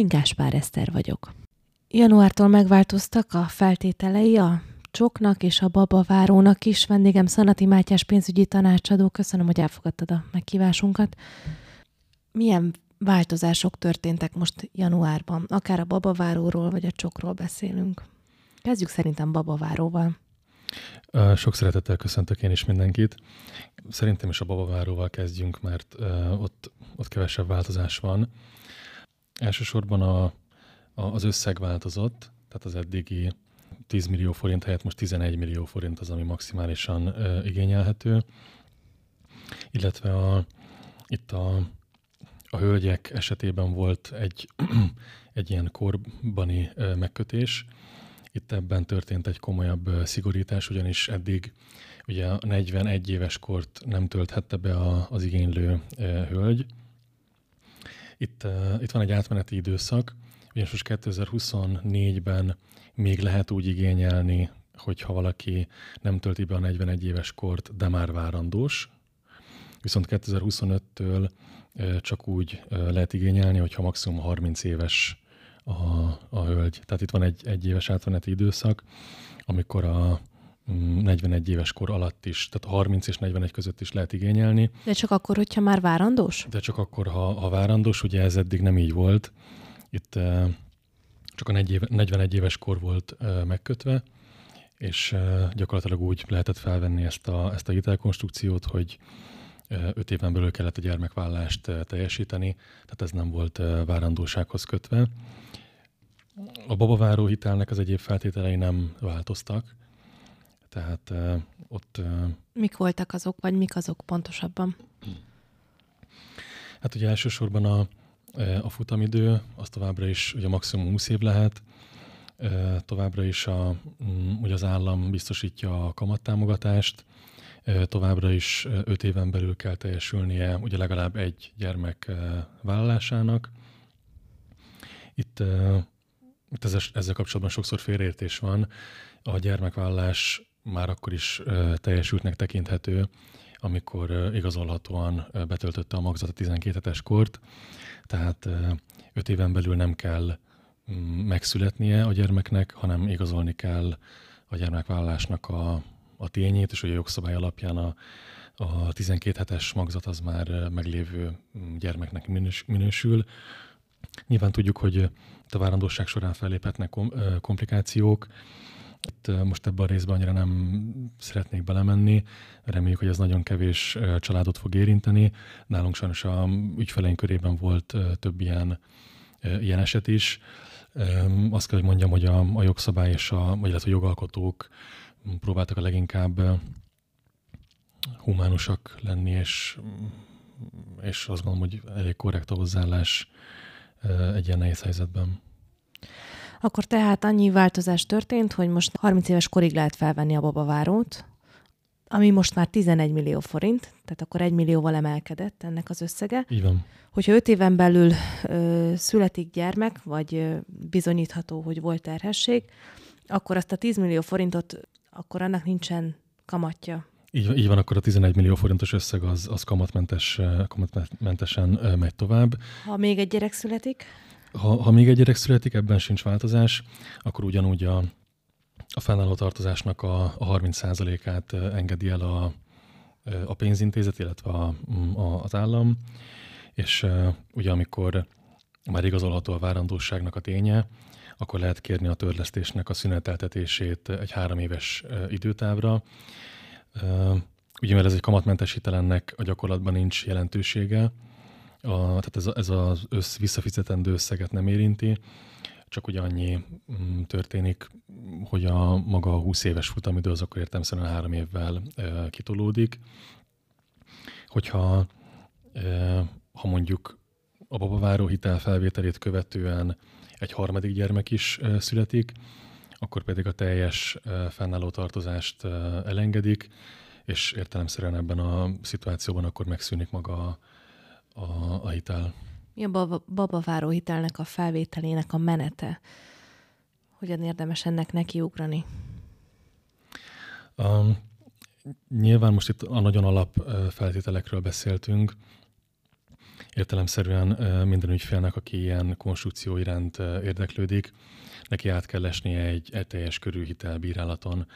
Én Gáspár Eszter vagyok. Januártól megváltoztak a feltételei a csoknak és a babavárónak is. Vendégem Szanati Mátyás pénzügyi tanácsadó. Köszönöm, hogy elfogadtad a meghívásunkat. Milyen változások történtek most januárban? Akár a babaváróról vagy a csokról beszélünk. Kezdjük szerintem babaváróval. Sok szeretettel köszöntök én is mindenkit. Szerintem is a babaváróval kezdjünk, mert ott, ott kevesebb változás van. Elsősorban a, a, az összeg változott, tehát az eddigi 10 millió forint helyett most 11 millió forint az, ami maximálisan uh, igényelhető. Illetve a, itt a, a hölgyek esetében volt egy, egy ilyen korbani uh, megkötés. Itt ebben történt egy komolyabb uh, szigorítás, ugyanis eddig ugye a 41 éves kort nem tölthette be a, az igénylő uh, hölgy. Itt, uh, itt van egy átmeneti időszak, ugyanis most 2024-ben még lehet úgy igényelni, hogyha valaki nem tölti be a 41 éves kort, de már várandós. Viszont 2025-től csak úgy lehet igényelni, hogyha maximum 30 éves a, a hölgy. Tehát itt van egy, egy éves átmeneti időszak, amikor a 41 mm, éves kor alatt is, tehát 30 és 41 között is lehet igényelni. De csak akkor, hogyha már várandós? De csak akkor, ha, ha várandós, ugye ez eddig nem így volt. Itt csak a 41 éves kor volt megkötve, és gyakorlatilag úgy lehetett felvenni ezt a, ezt a hitelkonstrukciót, hogy öt éven belül kellett a gyermekvállást teljesíteni, tehát ez nem volt várandósághoz kötve. A babaváró hitelnek az egyéb feltételei nem változtak, tehát ott... Mik voltak azok, vagy mik azok pontosabban? Hát ugye elsősorban a, a futamidő az továbbra is ugye maximum 20 év lehet, továbbra is a, mm, ugye az állam biztosítja a kamattámogatást, továbbra is 5 éven belül kell teljesülnie ugye legalább egy gyermek vállalásának. Itt, itt ezzel, ezzel kapcsolatban sokszor félreértés van. A gyermekvállás már akkor is teljesültnek tekinthető, amikor igazolhatóan betöltötte a magzat a 12 hetes kort, tehát öt éven belül nem kell mm, megszületnie a gyermeknek, hanem igazolni kell a gyermekvállalásnak a, a tényét, és hogy a jogszabály alapján a, a 12 hetes magzat az már meglévő mm, gyermeknek minős, minősül. Nyilván tudjuk, hogy a várandóság során felléphetnek komplikációk, itt most ebben a részben annyira nem szeretnék belemenni. Reméljük, hogy ez nagyon kevés családot fog érinteni. Nálunk sajnos a ügyfeleink körében volt több ilyen, ilyen eset is. Azt kell, hogy mondjam, hogy a, a jogszabály és a, vagy illetve a jogalkotók próbáltak a leginkább humánusak lenni, és, és azt gondolom, hogy elég korrekt a hozzáállás egy ilyen nehéz helyzetben. Akkor tehát annyi változás történt, hogy most 30 éves korig lehet felvenni a babavárót, ami most már 11 millió forint, tehát akkor 1 millióval emelkedett ennek az összege. Így van. Hogyha 5 éven belül ö, születik gyermek, vagy ö, bizonyítható, hogy volt terhesség, akkor azt a 10 millió forintot, akkor annak nincsen kamatja. Így, így van, akkor a 11 millió forintos összeg az, az kamatmentes, kamatmentesen megy tovább. Ha még egy gyerek születik? Ha, ha még egy gyerek születik, ebben sincs változás, akkor ugyanúgy a, a fennálló tartozásnak a, a 30%-át engedi el a, a pénzintézet, illetve a, a, az állam, és ugye amikor már igazolható a várandóságnak a ténye, akkor lehet kérni a törlesztésnek a szüneteltetését egy három éves időtávra. Ugye, mert ez egy kamatmentes hitelennek a gyakorlatban nincs jelentősége, a, tehát ez, a, ez az össz visszafizetendő összeget nem érinti, csak ugye annyi mm, történik, hogy a maga a 20 éves futamidő az akkor értelmszerűen három évvel e, kitolódik. Hogyha e, ha mondjuk a babaváró hitel felvételét követően egy harmadik gyermek is e, születik, akkor pedig a teljes e, fennálló tartozást e, elengedik, és értelemszerűen ebben a szituációban akkor megszűnik maga a a, a hitel. Mi a baba, babaváró hitelnek a felvételének a menete? Hogyan érdemes ennek nekiugrani? Um, nyilván most itt a nagyon alap feltételekről beszéltünk. értelemszerűen minden ügyfélnek, aki ilyen konstrukció iránt érdeklődik, neki át kell esnie egy, egy teljes körű hitelbírálaton.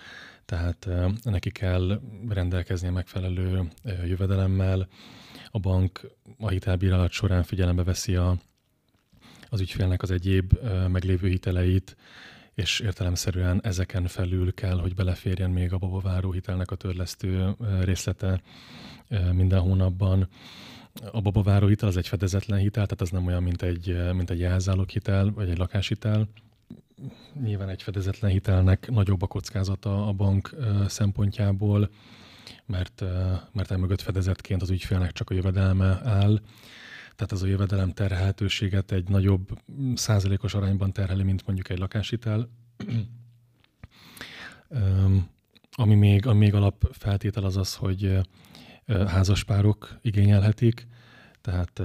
Tehát neki kell rendelkeznie megfelelő jövedelemmel, a bank a hitelbírálat során figyelembe veszi a, az ügyfélnek az egyéb meglévő hiteleit, és értelemszerűen ezeken felül kell, hogy beleférjen még a babaváró hitelnek a törlesztő részlete minden hónapban. A babaváró hitel az egy fedezetlen hitel, tehát az nem olyan, mint egy, mint egy jelzálók hitel, vagy egy lakáshitel. Nyilván egy fedezetlen hitelnek nagyobb a kockázata a bank szempontjából, mert, mert emögött fedezetként az ügyfélnek csak a jövedelme áll, tehát ez a jövedelem terhelhetőséget egy nagyobb százalékos arányban terheli, mint mondjuk egy lakáshitel. ami még, ami még alapfeltétel az az, hogy házaspárok igényelhetik, tehát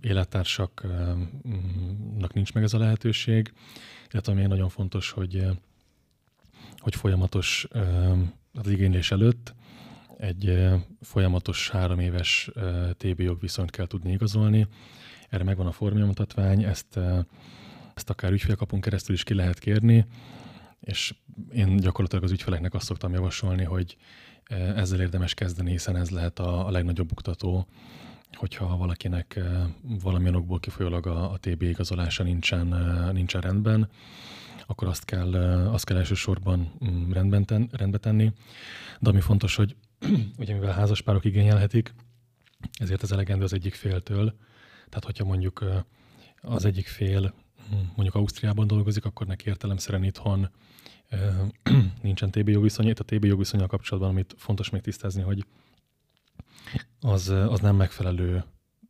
élettársaknak nincs meg ez a lehetőség, illetve ami nagyon fontos, hogy, hogy folyamatos az igénylés előtt egy folyamatos három éves TB jogviszonyt kell tudni igazolni. Erre megvan a formnyomutatvány, ezt, ezt akár ügyfélkapunk keresztül is ki lehet kérni, és én gyakorlatilag az ügyfeleknek azt szoktam javasolni, hogy ezzel érdemes kezdeni, hiszen ez lehet a, a legnagyobb buktató, hogyha valakinek valamilyen okból kifolyólag a, a TB igazolása nincsen, nincsen rendben, akkor azt kell, azt kell elsősorban mm, rendben ten, rendbe tenni. De ami fontos, hogy ugye mivel házaspárok igényelhetik, ezért ez elegendő az egyik féltől. Tehát, hogyha mondjuk az egyik fél hm, mondjuk Ausztriában dolgozik, akkor neki értelemszerűen itthon nincsen TB jogviszony. Itt a TB jogviszonyal kapcsolatban, amit fontos még tisztázni, hogy az, az nem megfelelő,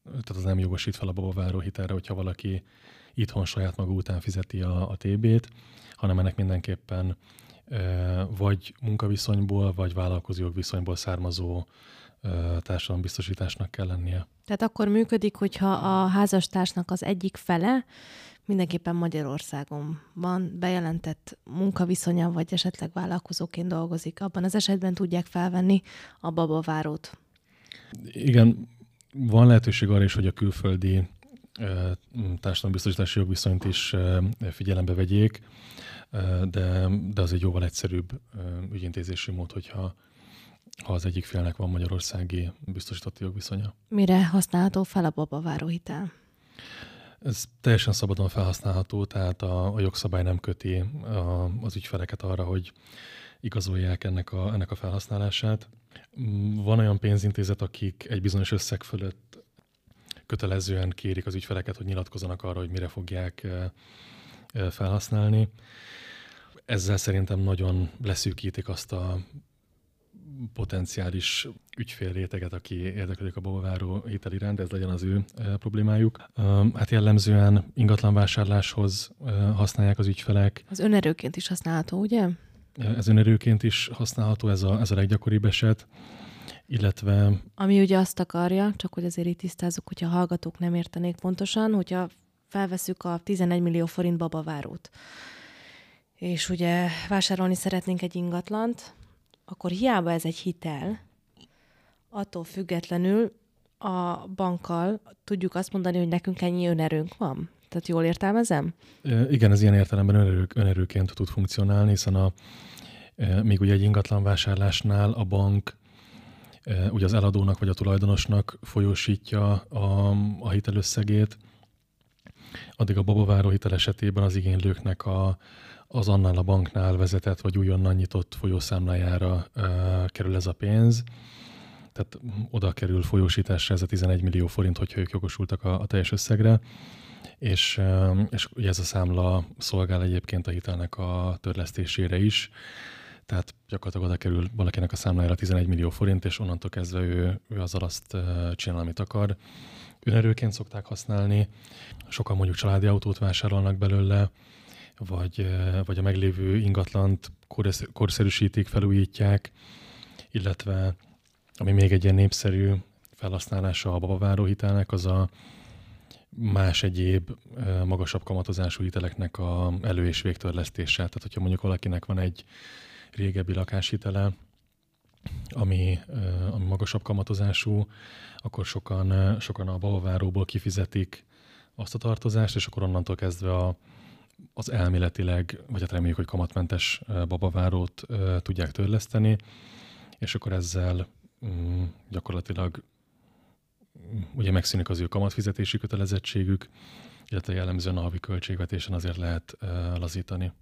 tehát az nem jogosít fel a babaváró hitelre, hogyha valaki itthon saját maga után fizeti a, a TB-t, hanem ennek mindenképpen vagy munkaviszonyból, vagy vállalkozó jogviszonyból származó társadalombiztosításnak kell lennie. Tehát akkor működik, hogyha a házastársnak az egyik fele mindenképpen Magyarországon van bejelentett munkaviszonya, vagy esetleg vállalkozóként dolgozik. Abban az esetben tudják felvenni a babavárót. Igen, van lehetőség arra is, hogy a külföldi társadalombiztosítási jogviszonyt is figyelembe vegyék de, de az egy jóval egyszerűbb ügyintézési mód, hogyha ha az egyik félnek van magyarországi biztosított jogviszonya. Mire használható fel a babaváró hitel? Ez teljesen szabadon felhasználható, tehát a, a jogszabály nem köti a, az ügyfeleket arra, hogy igazolják ennek a, ennek a felhasználását. Van olyan pénzintézet, akik egy bizonyos összeg fölött kötelezően kérik az ügyfeleket, hogy nyilatkozzanak arra, hogy mire fogják felhasználni ezzel szerintem nagyon leszűkítik azt a potenciális ügyfélréteget, aki érdeklődik a babaváró hitel iránt, ez legyen az ő e, problémájuk. E, hát jellemzően ingatlanvásárláshoz használják az ügyfelek. Az önerőként is használható, ugye? Ez önerőként is használható, ez a, ez a leggyakoribb eset. Illetve... Ami ugye azt akarja, csak hogy azért itt tisztázzuk, hogyha a hallgatók nem értenék pontosan, hogyha felveszük a 11 millió forint babavárót, és ugye vásárolni szeretnénk egy ingatlant, akkor hiába ez egy hitel, attól függetlenül a bankkal tudjuk azt mondani, hogy nekünk ennyi önerőnk van. Tehát jól értelmezem? Igen, ez ilyen értelemben önerő, önerőként tud funkcionálni, hiszen a, még ugye egy ingatlan vásárlásnál a bank ugye az eladónak vagy a tulajdonosnak folyósítja a, a hitelösszegét, addig a babaváró hitel esetében az igénylőknek a, az annál a banknál vezetett, vagy újonnan nyitott folyószámlájára uh, kerül ez a pénz. Tehát oda kerül folyósításra ez a 11 millió forint, hogyha ők jogosultak a, a teljes összegre. És, és ugye ez a számla szolgál egyébként a hitelnek a törlesztésére is. Tehát gyakorlatilag oda kerül valakinek a számlájára 11 millió forint, és onnantól kezdve ő, ő azzal azt csinál, amit akar. Önerőként szokták használni, sokan mondjuk családi autót vásárolnak belőle, vagy, vagy a meglévő ingatlant korszerűsítik, felújítják, illetve ami még egy ilyen népszerű felhasználása a babaváró hitelnek, az a más egyéb magasabb kamatozású hiteleknek a elő- és végtörlesztése. Tehát, hogyha mondjuk valakinek van egy régebbi lakáshitele, ami, ami magasabb kamatozású, akkor sokan, sokan a babaváróból kifizetik azt a tartozást, és akkor onnantól kezdve a, az elméletileg, vagy hát reméljük, hogy kamatmentes babavárót tudják törleszteni, és akkor ezzel mm, gyakorlatilag mm, ugye megszűnik az ő kamatfizetési kötelezettségük, illetve jellemzően a havi költségvetésen azért lehet lazítani.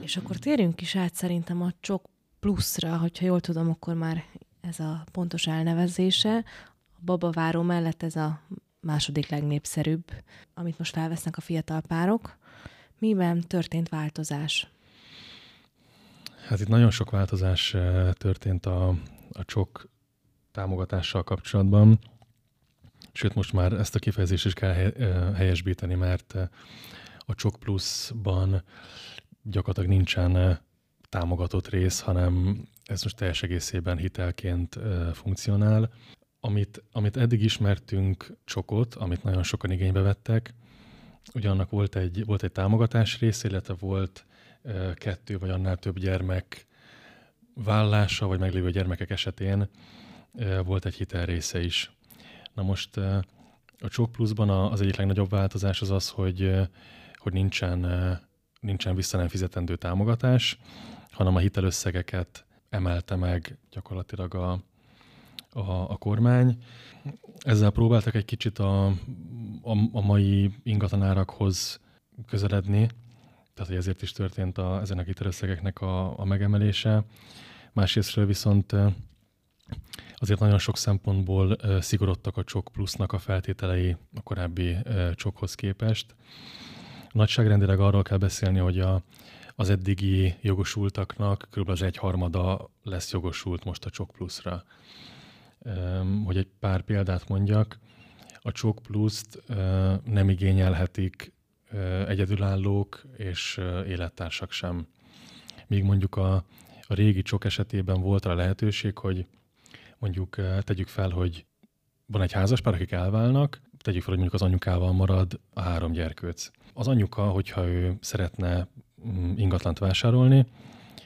És akkor térjünk is át szerintem a csok pluszra, hogyha jól tudom, akkor már ez a pontos elnevezése. A babaváró mellett ez a második legnépszerűbb, amit most felvesznek a fiatal párok. Miben történt változás? Hát itt nagyon sok változás eh, történt a, a csok támogatással kapcsolatban. Sőt, most már ezt a kifejezést is kell eh, helyesbíteni, mert eh, a Csok Pluszban gyakorlatilag nincsen támogatott rész, hanem ez most teljes egészében hitelként funkcionál. Amit, amit eddig ismertünk csokot, amit nagyon sokan igénybe vettek, ugyanak volt egy, volt egy támogatás rész, illetve volt kettő vagy annál több gyermek vállása, vagy meglévő gyermekek esetén volt egy hitel része is. Na most a Csok Pluszban az egyik legnagyobb változás az az, hogy, hogy nincsen, nincsen vissza nem fizetendő támogatás, hanem a hitelösszegeket emelte meg gyakorlatilag a, a, a kormány. Ezzel próbáltak egy kicsit a, a, a mai ingatlanárakhoz közeledni, tehát hogy ezért is történt a, ezen a hitelösszegeknek a, a megemelése. Másrésztről viszont azért nagyon sok szempontból szigorodtak a csok plusznak a feltételei a korábbi csokhoz képest. Nagyságrendileg arról kell beszélni, hogy a, az eddigi jogosultaknak kb. az egyharmada lesz jogosult most a Csok Pluszra. Hogy egy pár példát mondjak, a Csok Pluszt nem igényelhetik egyedülállók és élettársak sem. Míg mondjuk a, a régi csok esetében volt a lehetőség, hogy mondjuk tegyük fel, hogy van egy házaspár, akik elválnak, tegyük fel, hogy mondjuk az anyukával marad a három gyerkőc. Az anyuka, hogyha ő szeretne Mm, ingatlant vásárolni,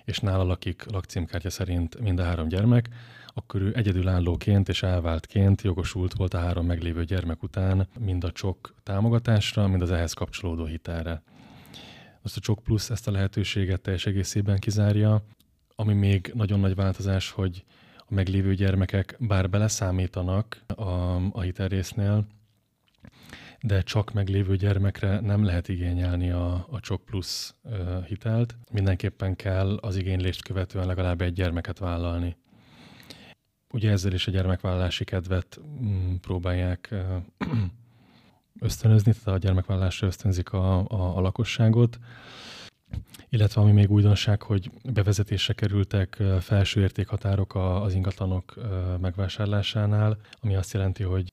és nála lakik lakcímkártya szerint mind a három gyermek, akkor ő egyedülállóként és elváltként jogosult volt a három meglévő gyermek után mind a csok támogatásra, mind az ehhez kapcsolódó hitelre. Most a csok plusz ezt a lehetőséget teljes egészében kizárja, ami még nagyon nagy változás, hogy a meglévő gyermekek bár beleszámítanak a, a hitelrésznél, de csak meglévő gyermekre nem lehet igényelni a, a Csok Plus uh, hitelt. Mindenképpen kell az igénylést követően legalább egy gyermeket vállalni. Ugye ezzel is a gyermekvállalási kedvet mm, próbálják ösztönözni, tehát a gyermekvállalásra ösztönzik a, a, a lakosságot. Illetve ami még újdonság, hogy bevezetésre kerültek felső értékhatárok az ingatlanok megvásárlásánál, ami azt jelenti, hogy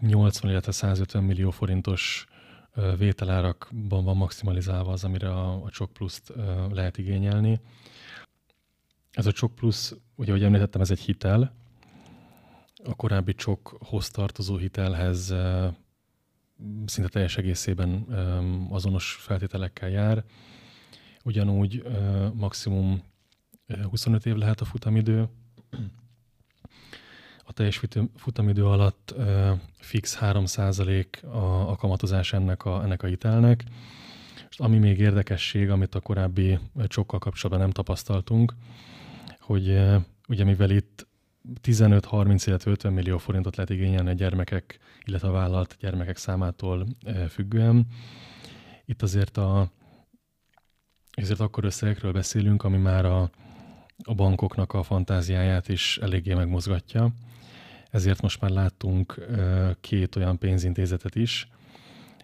80, illetve 150 millió forintos vételárakban van maximalizálva az, amire a, a Csok Plus-t lehet igényelni. Ez a Csok Plus, ugye, ahogy említettem, ez egy hitel. A korábbi Csokhoz tartozó hitelhez szinte teljes egészében azonos feltételekkel jár. Ugyanúgy maximum 25 év lehet a futamidő, a teljes futamidő alatt fix 3% a, a kamatozás ennek a, ennek a hitelnek. És ami még érdekesség, amit a korábbi csokkal kapcsolatban nem tapasztaltunk, hogy ugye mivel itt 15-30, illetve 50 millió forintot lehet igényelni a gyermekek, illetve a vállalt gyermekek számától függően. Itt azért a ezért akkor összegekről beszélünk, ami már a, a bankoknak a fantáziáját is eléggé megmozgatja ezért most már láttunk két olyan pénzintézetet is,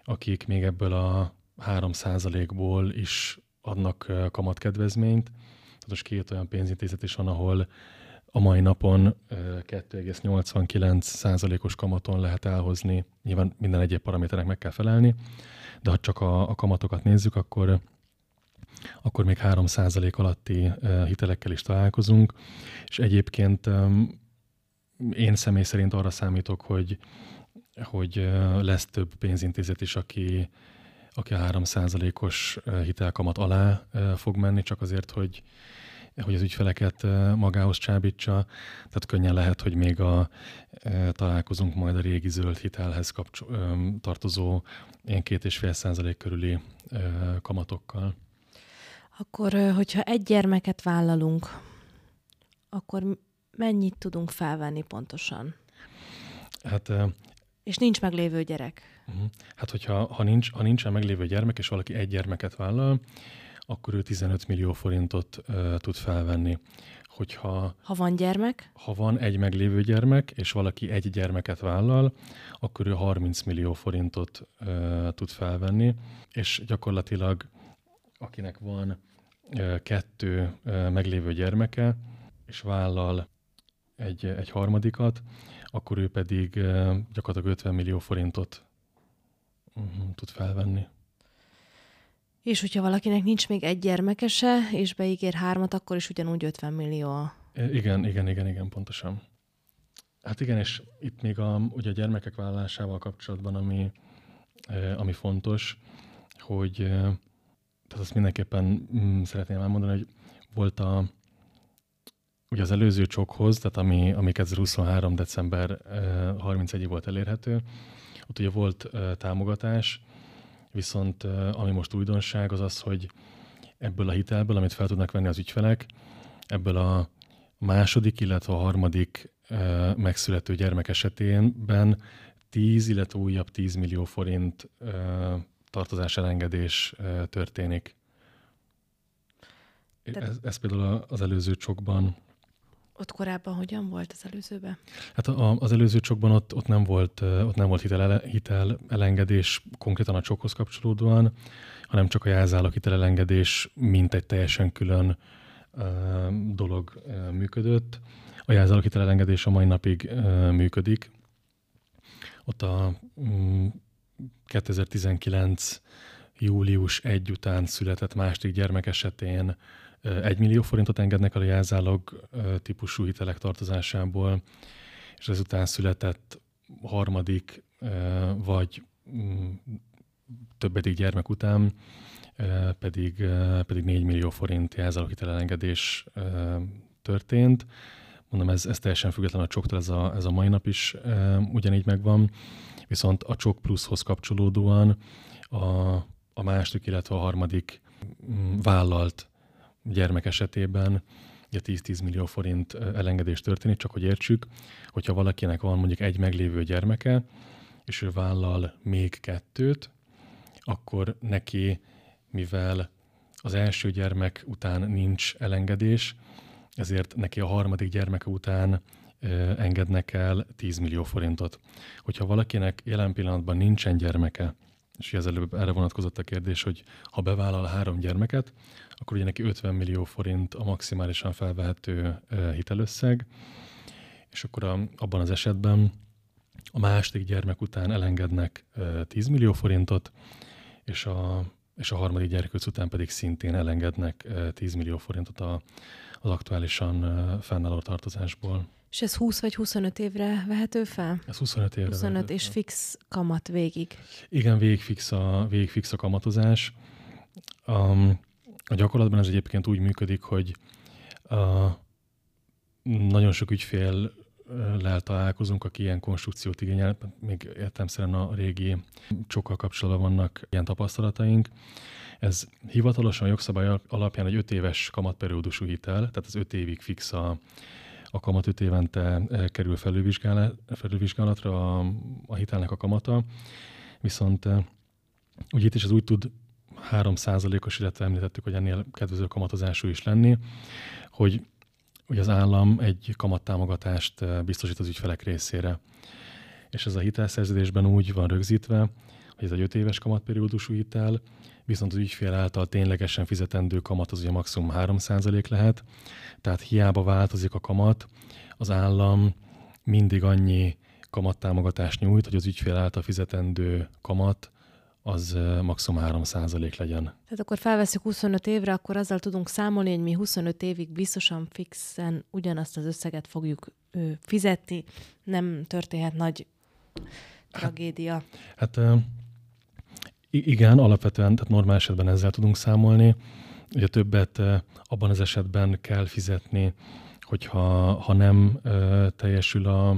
akik még ebből a 3%-ból is adnak kamatkedvezményt. Tehát most két olyan pénzintézet is van, ahol a mai napon 2,89%-os kamaton lehet elhozni, nyilván minden egyéb paraméternek meg kell felelni, de ha csak a, a kamatokat nézzük, akkor akkor még 3% alatti hitelekkel is találkozunk, és egyébként én személy szerint arra számítok, hogy, hogy lesz több pénzintézet is, aki, aki a 3%-os hitelkamat alá fog menni, csak azért, hogy hogy az ügyfeleket magához csábítsa, tehát könnyen lehet, hogy még a, találkozunk majd a régi zöld hitelhez kapcsol, tartozó ilyen két és fél százalék körüli kamatokkal. Akkor, hogyha egy gyermeket vállalunk, akkor mennyit tudunk felvenni pontosan? Hát, és nincs meglévő gyerek. Uh-huh. Hát, hogyha ha nincs, ha nincsen meglévő gyermek, és valaki egy gyermeket vállal, akkor ő 15 millió forintot uh, tud felvenni. Hogyha, ha van gyermek? Ha van egy meglévő gyermek, és valaki egy gyermeket vállal, akkor ő 30 millió forintot uh, tud felvenni, és gyakorlatilag akinek van uh, kettő uh, meglévő gyermeke, és vállal egy, egy harmadikat, akkor ő pedig gyakorlatilag 50 millió forintot uh-huh, tud felvenni. És hogyha valakinek nincs még egy gyermekese, és beígér hármat, akkor is ugyanúgy 50 millió. Igen, igen, igen, igen, pontosan. Hát igen, és itt még a, ugye a gyermekek vállalásával kapcsolatban, ami, ami fontos, hogy tehát azt mindenképpen mm, szeretném elmondani, hogy volt a, ugye az előző csokhoz, tehát ami, ami 2023. december 31-ig volt elérhető, ott ugye volt támogatás, viszont ami most újdonság az az, hogy ebből a hitelből, amit fel tudnak venni az ügyfelek, ebből a második, illetve a harmadik megszülető gyermek esetében 10, illetve újabb 10 millió forint tartozás elengedés történik. Ez, ez például az előző csokban ott korábban hogyan volt az előzőben? Hát a, az előző csokban ott, ott nem volt, ott nem volt hitel, hitel elengedés konkrétan a csokhoz kapcsolódóan, hanem csak a jelzálog hitel elengedés mint egy teljesen külön uh, dolog uh, működött. A jelzálog hitel elengedés a mai napig uh, működik. Ott a um, 2019 július 1 után született második gyermek esetén egy millió forintot engednek a jelzálog típusú hitelek tartozásából, és ezután született harmadik vagy mm, többedik gyermek után pedig, pedig 4 millió forint jelzálog hitelelengedés történt. Mondom, ez, ez teljesen független a csoktól, ez a, ez a mai nap is ugyanígy megvan, viszont a csok pluszhoz kapcsolódóan a, a második, illetve a harmadik mm, vállalt gyermek esetében ugye 10-10 millió forint elengedés történik, csak hogy értsük, hogyha valakinek van mondjuk egy meglévő gyermeke, és ő vállal még kettőt, akkor neki, mivel az első gyermek után nincs elengedés, ezért neki a harmadik gyermeke után engednek el 10 millió forintot. Hogyha valakinek jelen pillanatban nincsen gyermeke, és ez előbb erre vonatkozott a kérdés, hogy ha bevállal három gyermeket, akkor ugye neki 50 millió forint a maximálisan felvehető hitelösszeg, és akkor a, abban az esetben a második gyermek után elengednek 10 millió forintot, és a, és a harmadik gyerek után pedig szintén elengednek 10 millió forintot a, az aktuálisan fennálló tartozásból. És ez 20 vagy 25 évre vehető fel? Ez 25 évre 25 és fel. fix kamat végig. Igen, végig fix a, végig fix a kamatozás. Um, a gyakorlatban ez egyébként úgy működik, hogy uh, nagyon sok ügyfél lel találkozunk, aki ilyen konstrukciót igényel, még értelmszerűen a régi csokkal kapcsolatban vannak ilyen tapasztalataink. Ez hivatalosan jogszabály alapján egy öt éves kamatperiódusú hitel, tehát az öt évig fix a, a kamat öt évente eh, kerül felülvizsgálatra a, a hitelnek a kamata, viszont eh, ugye itt is ez úgy tud 3%-os, illetve említettük, hogy ennél kedvező kamatozású is lenni, hogy, hogy az állam egy kamattámogatást eh, biztosít az ügyfelek részére. És ez a hitelszerződésben úgy van rögzítve, hogy ez egy 5 éves kamatperiódusú hitel, viszont az ügyfél által ténylegesen fizetendő kamat az ugye maximum 3% lehet, tehát hiába változik a kamat, az állam mindig annyi kamattámogatást nyújt, hogy az ügyfél által fizetendő kamat az maximum 3% legyen. Tehát akkor felveszünk 25 évre, akkor azzal tudunk számolni, hogy mi 25 évig biztosan fixen ugyanazt az összeget fogjuk ő, fizetni, nem történhet nagy tragédia. Hát, hát igen, alapvetően, tehát normál esetben ezzel tudunk számolni, ugye többet abban az esetben kell fizetni, hogyha ha nem teljesül a,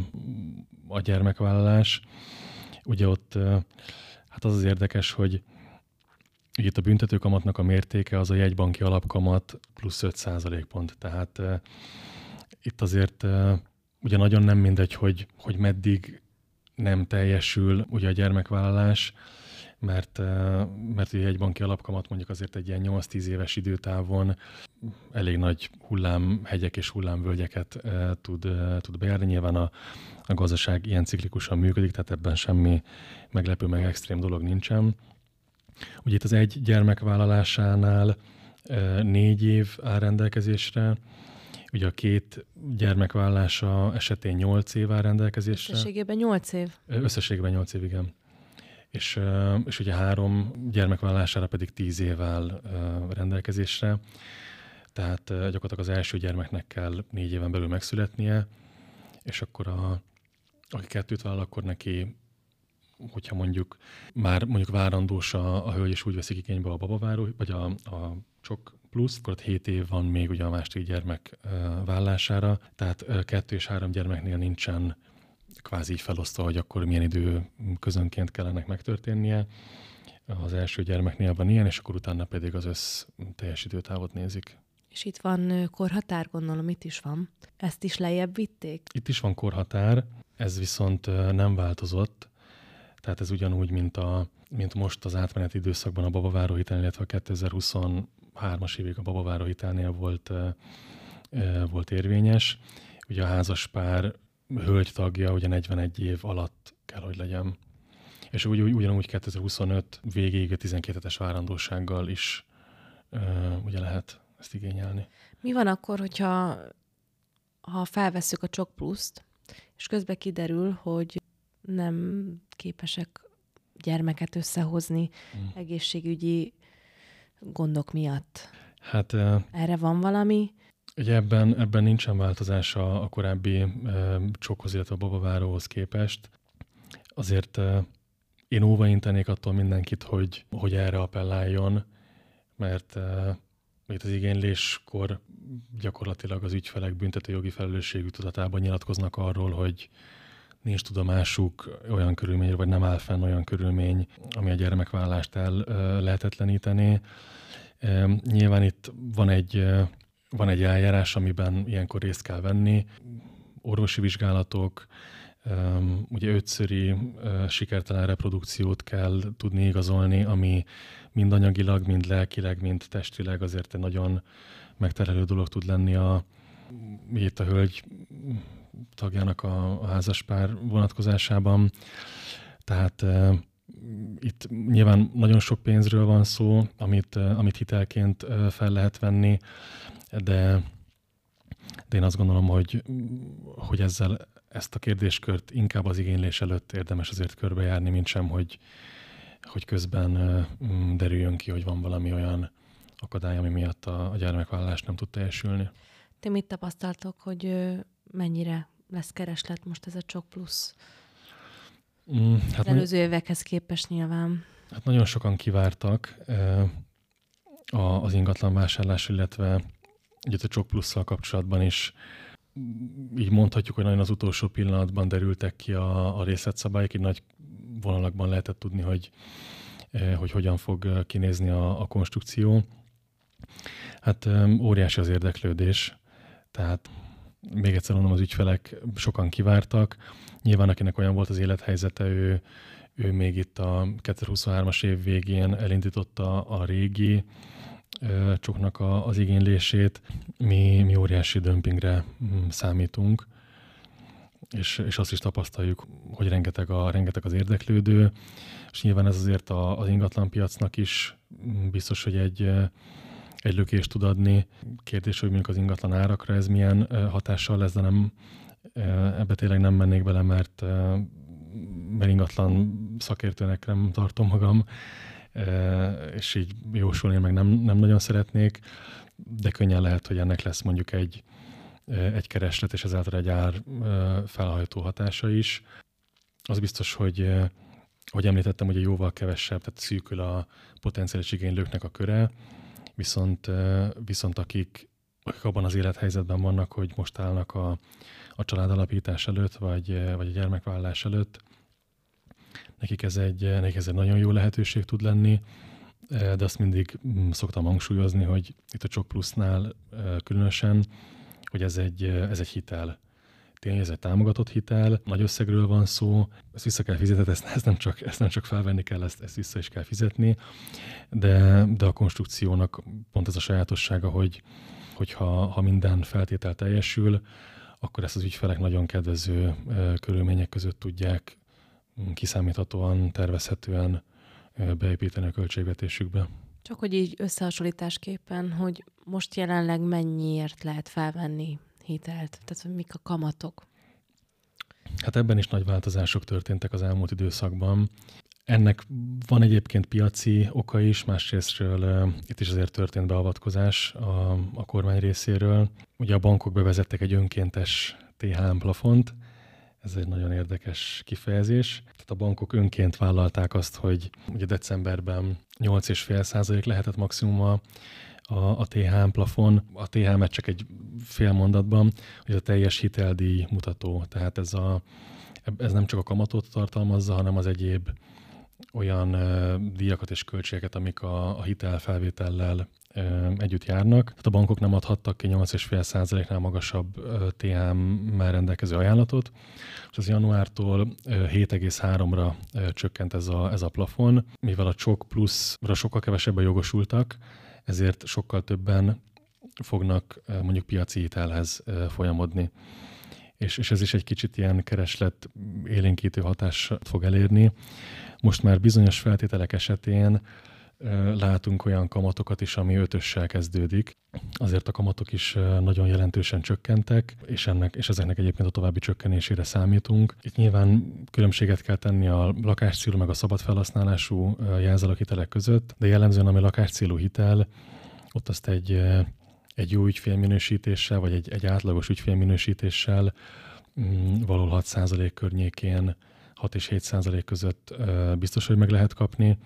a gyermekvállalás. Ugye ott hát az az érdekes, hogy Ugye itt a büntetőkamatnak a mértéke az a jegybanki alapkamat plusz 5 pont. Tehát itt azért ugye nagyon nem mindegy, hogy, hogy meddig nem teljesül ugye a gyermekvállalás, mert, uh, mert ugye egy banki alapkamat mondjuk azért egy ilyen 8-10 éves időtávon elég nagy hullámhegyek és hullámvölgyeket uh, tud, uh, tud bejárni. Nyilván a, a gazdaság ilyen ciklikusan működik, tehát ebben semmi meglepő, meg extrém dolog nincsen. Ugye itt az egy gyermek vállalásánál négy év áll rendelkezésre, ugye a két gyermekvállása esetén nyolc év áll rendelkezésre. Összességében nyolc év? Összességében nyolc év, igen. És, és ugye három gyermekvállására pedig tíz év áll rendelkezésre. Tehát gyakorlatilag az első gyermeknek kell négy éven belül megszületnie, és akkor a, aki kettőt vállal, akkor neki hogyha mondjuk már mondjuk várandós a, a hölgy, és úgy veszik igénybe a babaváró, vagy a, a csok plusz, akkor ott 7 év van még ugye a második gyermek vállására, tehát kettő és három gyermeknél nincsen kvázi így felosztva, hogy akkor milyen idő közönként kellene megtörténnie. Az első gyermeknél van ilyen, és akkor utána pedig az össz teljes időtávot nézik. És itt van korhatár, gondolom, itt is van. Ezt is lejjebb vitték? Itt is van korhatár, ez viszont nem változott. Tehát ez ugyanúgy, mint, a, mint most az átmeneti időszakban a babaváró illetve a 2023-as évig a babaváró volt, volt érvényes. Ugye a házas pár hölgy tagja ugye 41 év alatt kell, hogy legyen. És úgy, ugyanúgy 2025 végéig a 12 hetes várandósággal is ugye lehet ezt igényelni. Mi van akkor, hogyha ha felvesszük a Csok Pluszt, és közben kiderül, hogy nem képesek gyermeket összehozni mm. egészségügyi gondok miatt. Hát, Erre van valami? Ugye ebben, ebben nincsen változás a, a korábbi e, csokhoz, illetve a babaváróhoz képest. Azért e, én óvaintenék attól mindenkit, hogy, hogy erre appelláljon, mert e, itt az igényléskor gyakorlatilag az ügyfelek büntetőjogi felelősségű tudatában nyilatkoznak arról, hogy nincs tudomásuk olyan körülmény, vagy nem áll fenn olyan körülmény, ami a gyermekvállást el lehetetlenítené. Nyilván itt van egy, van egy eljárás, amiben ilyenkor részt kell venni, orvosi vizsgálatok, ugye ötszöri sikertelen reprodukciót kell tudni igazolni, ami mind anyagilag, mind lelkileg, mind testileg azért egy nagyon megterhelő dolog tud lenni a, itt a hölgy tagjának a, a házaspár vonatkozásában. Tehát itt nyilván nagyon sok pénzről van szó, amit, amit hitelként fel lehet venni, de, de én azt gondolom, hogy, hogy ezzel ezt a kérdéskört inkább az igénylés előtt érdemes azért körbejárni, mint sem, hogy, hogy közben derüljön ki, hogy van valami olyan akadály, ami miatt a, a gyermekvállás nem tud teljesülni. Ti mit tapasztaltok, hogy mennyire lesz kereslet most ez a Csok Plusz? Mm, hát az előző évekhez képest nyilván. Hát nagyon sokan kivártak az ingatlan vásárlás, illetve ugye a Csok Plusszal kapcsolatban is így mondhatjuk, hogy nagyon az utolsó pillanatban derültek ki a, a részletszabályok, így nagy vonalakban lehetett tudni, hogy, hogy hogyan fog kinézni a, a konstrukció. Hát óriási az érdeklődés, tehát még egyszer mondom, az ügyfelek sokan kivártak. Nyilván akinek olyan volt az élethelyzete, ő, ő még itt a 2023-as év végén elindította a régi csoknak a, az igénylését. Mi, mi óriási dömpingre mm, számítunk, és, és azt is tapasztaljuk, hogy rengeteg, a, rengeteg az érdeklődő, és nyilván ez azért a, az ingatlanpiacnak is mm, biztos, hogy egy egy lökést tud adni. Kérdés, hogy mondjuk az ingatlan árakra ez milyen hatással lesz, de nem, ebbe tényleg nem mennék bele, mert, mert ingatlan szakértőnek nem tartom magam, és így jósolni meg nem, nem nagyon szeretnék, de könnyen lehet, hogy ennek lesz mondjuk egy, egy kereslet, és ezáltal egy ár felhajtó hatása is. Az biztos, hogy hogy említettem, hogy jóval kevesebb, tehát szűkül a potenciális igénylőknek a köre, viszont, viszont akik, akik abban az élethelyzetben vannak, hogy most állnak a, a családalapítás előtt, vagy, vagy a gyermekvállás előtt, nekik ez, egy, nekik ez egy nagyon jó lehetőség tud lenni, de azt mindig mm, szoktam hangsúlyozni, hogy itt a Csok Plusznál különösen, hogy ez egy, ez egy hitel. Tényleg ez egy támogatott hitel, nagy összegről van szó, ezt vissza kell fizetni, ezt, ezt, nem, csak, ezt nem csak felvenni kell, ezt, ezt vissza is kell fizetni, de, de a konstrukciónak pont ez a sajátossága, hogy hogyha ha minden feltétel teljesül, akkor ezt az ügyfelek nagyon kedvező körülmények között tudják kiszámíthatóan, tervezhetően beépíteni a költségvetésükbe. Csak hogy így összehasonlításképpen, hogy most jelenleg mennyiért lehet felvenni hitelt? Tehát mik a kamatok? Hát ebben is nagy változások történtek az elmúlt időszakban. Ennek van egyébként piaci oka is, másrésztről itt is azért történt beavatkozás a, a kormány részéről. Ugye a bankok bevezettek egy önkéntes THM plafont, ez egy nagyon érdekes kifejezés. Tehát a bankok önként vállalták azt, hogy ugye decemberben 8,5% lehetett maximum a, a, a THM plafon. A THM-et csak egy fél mondatban, hogy a teljes hiteldíj mutató. Tehát ez, a, ez nem csak a kamatot tartalmazza, hanem az egyéb olyan uh, díjakat és költségeket, amik a, a hitelfelvétellel együtt járnak. Tehát a bankok nem adhattak ki 8,5%-nál magasabb THM-mel rendelkező ajánlatot, és az januártól 7,3-ra csökkent ez a, ez a plafon, mivel a csok pluszra sokkal kevesebben jogosultak, ezért sokkal többen fognak mondjuk piaci hitelhez folyamodni. És, és ez is egy kicsit ilyen kereslet élénkítő hatást fog elérni. Most már bizonyos feltételek esetén látunk olyan kamatokat is, ami ötössel kezdődik. Azért a kamatok is nagyon jelentősen csökkentek, és, ennek, és ezeknek egyébként a további csökkenésére számítunk. Itt nyilván különbséget kell tenni a lakáscélú meg a szabad felhasználású jelzálóhitelek között, de jellemzően ami lakáscélú hitel, ott azt egy, egy jó ügyfélminősítéssel, vagy egy, egy átlagos ügyfélminősítéssel mm, való 6% környékén 6 és 7% között biztos, hogy meg lehet kapni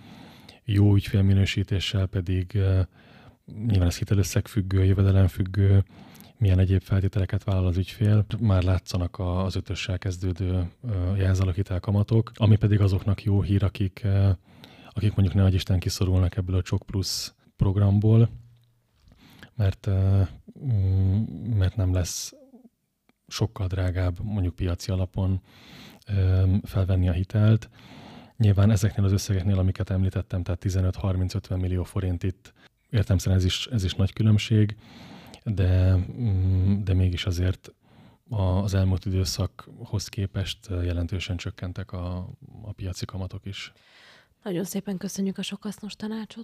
jó ügyfélminősítéssel pedig nyilván ez hitelösszegfüggő, jövedelemfüggő, milyen egyéb feltételeket vállal az ügyfél. Már látszanak az ötössel kezdődő kamatok, ami pedig azoknak jó hír, akik, akik mondjuk ne Isten kiszorulnak ebből a Csok Plus programból, mert, mm, mert nem lesz sokkal drágább mondjuk piaci alapon felvenni a hitelt, Nyilván ezeknél az összegeknél, amiket említettem, tehát 15-30-50 millió forint itt, értem szerint ez is, ez is nagy különbség, de, mm, de mégis azért az elmúlt időszakhoz képest jelentősen csökkentek a, a piaci kamatok is. Nagyon szépen köszönjük a sok hasznos tanácsot.